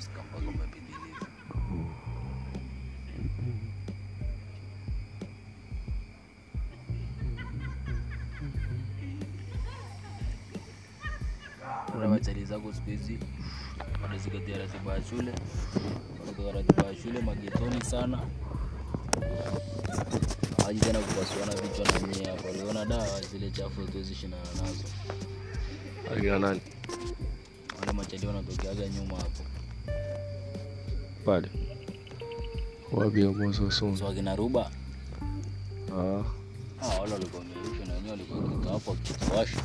hapo umepitiliza. Kuna machali zako siku hizi wanazingatia ratiba ya shule, wanatoka ratiba ya shule magetoni sana, hawaji tena kupasuana vichwa na nyie hapo. Waliona dawa zile chafu tuwezi shindana nazo, Akina nani wale machali wanatokeaga nyuma hapo, pale. So wakina Ruba? Ah, Ah, walikuwa wamerusha na wenyewe walikuwa hapo wakituwasha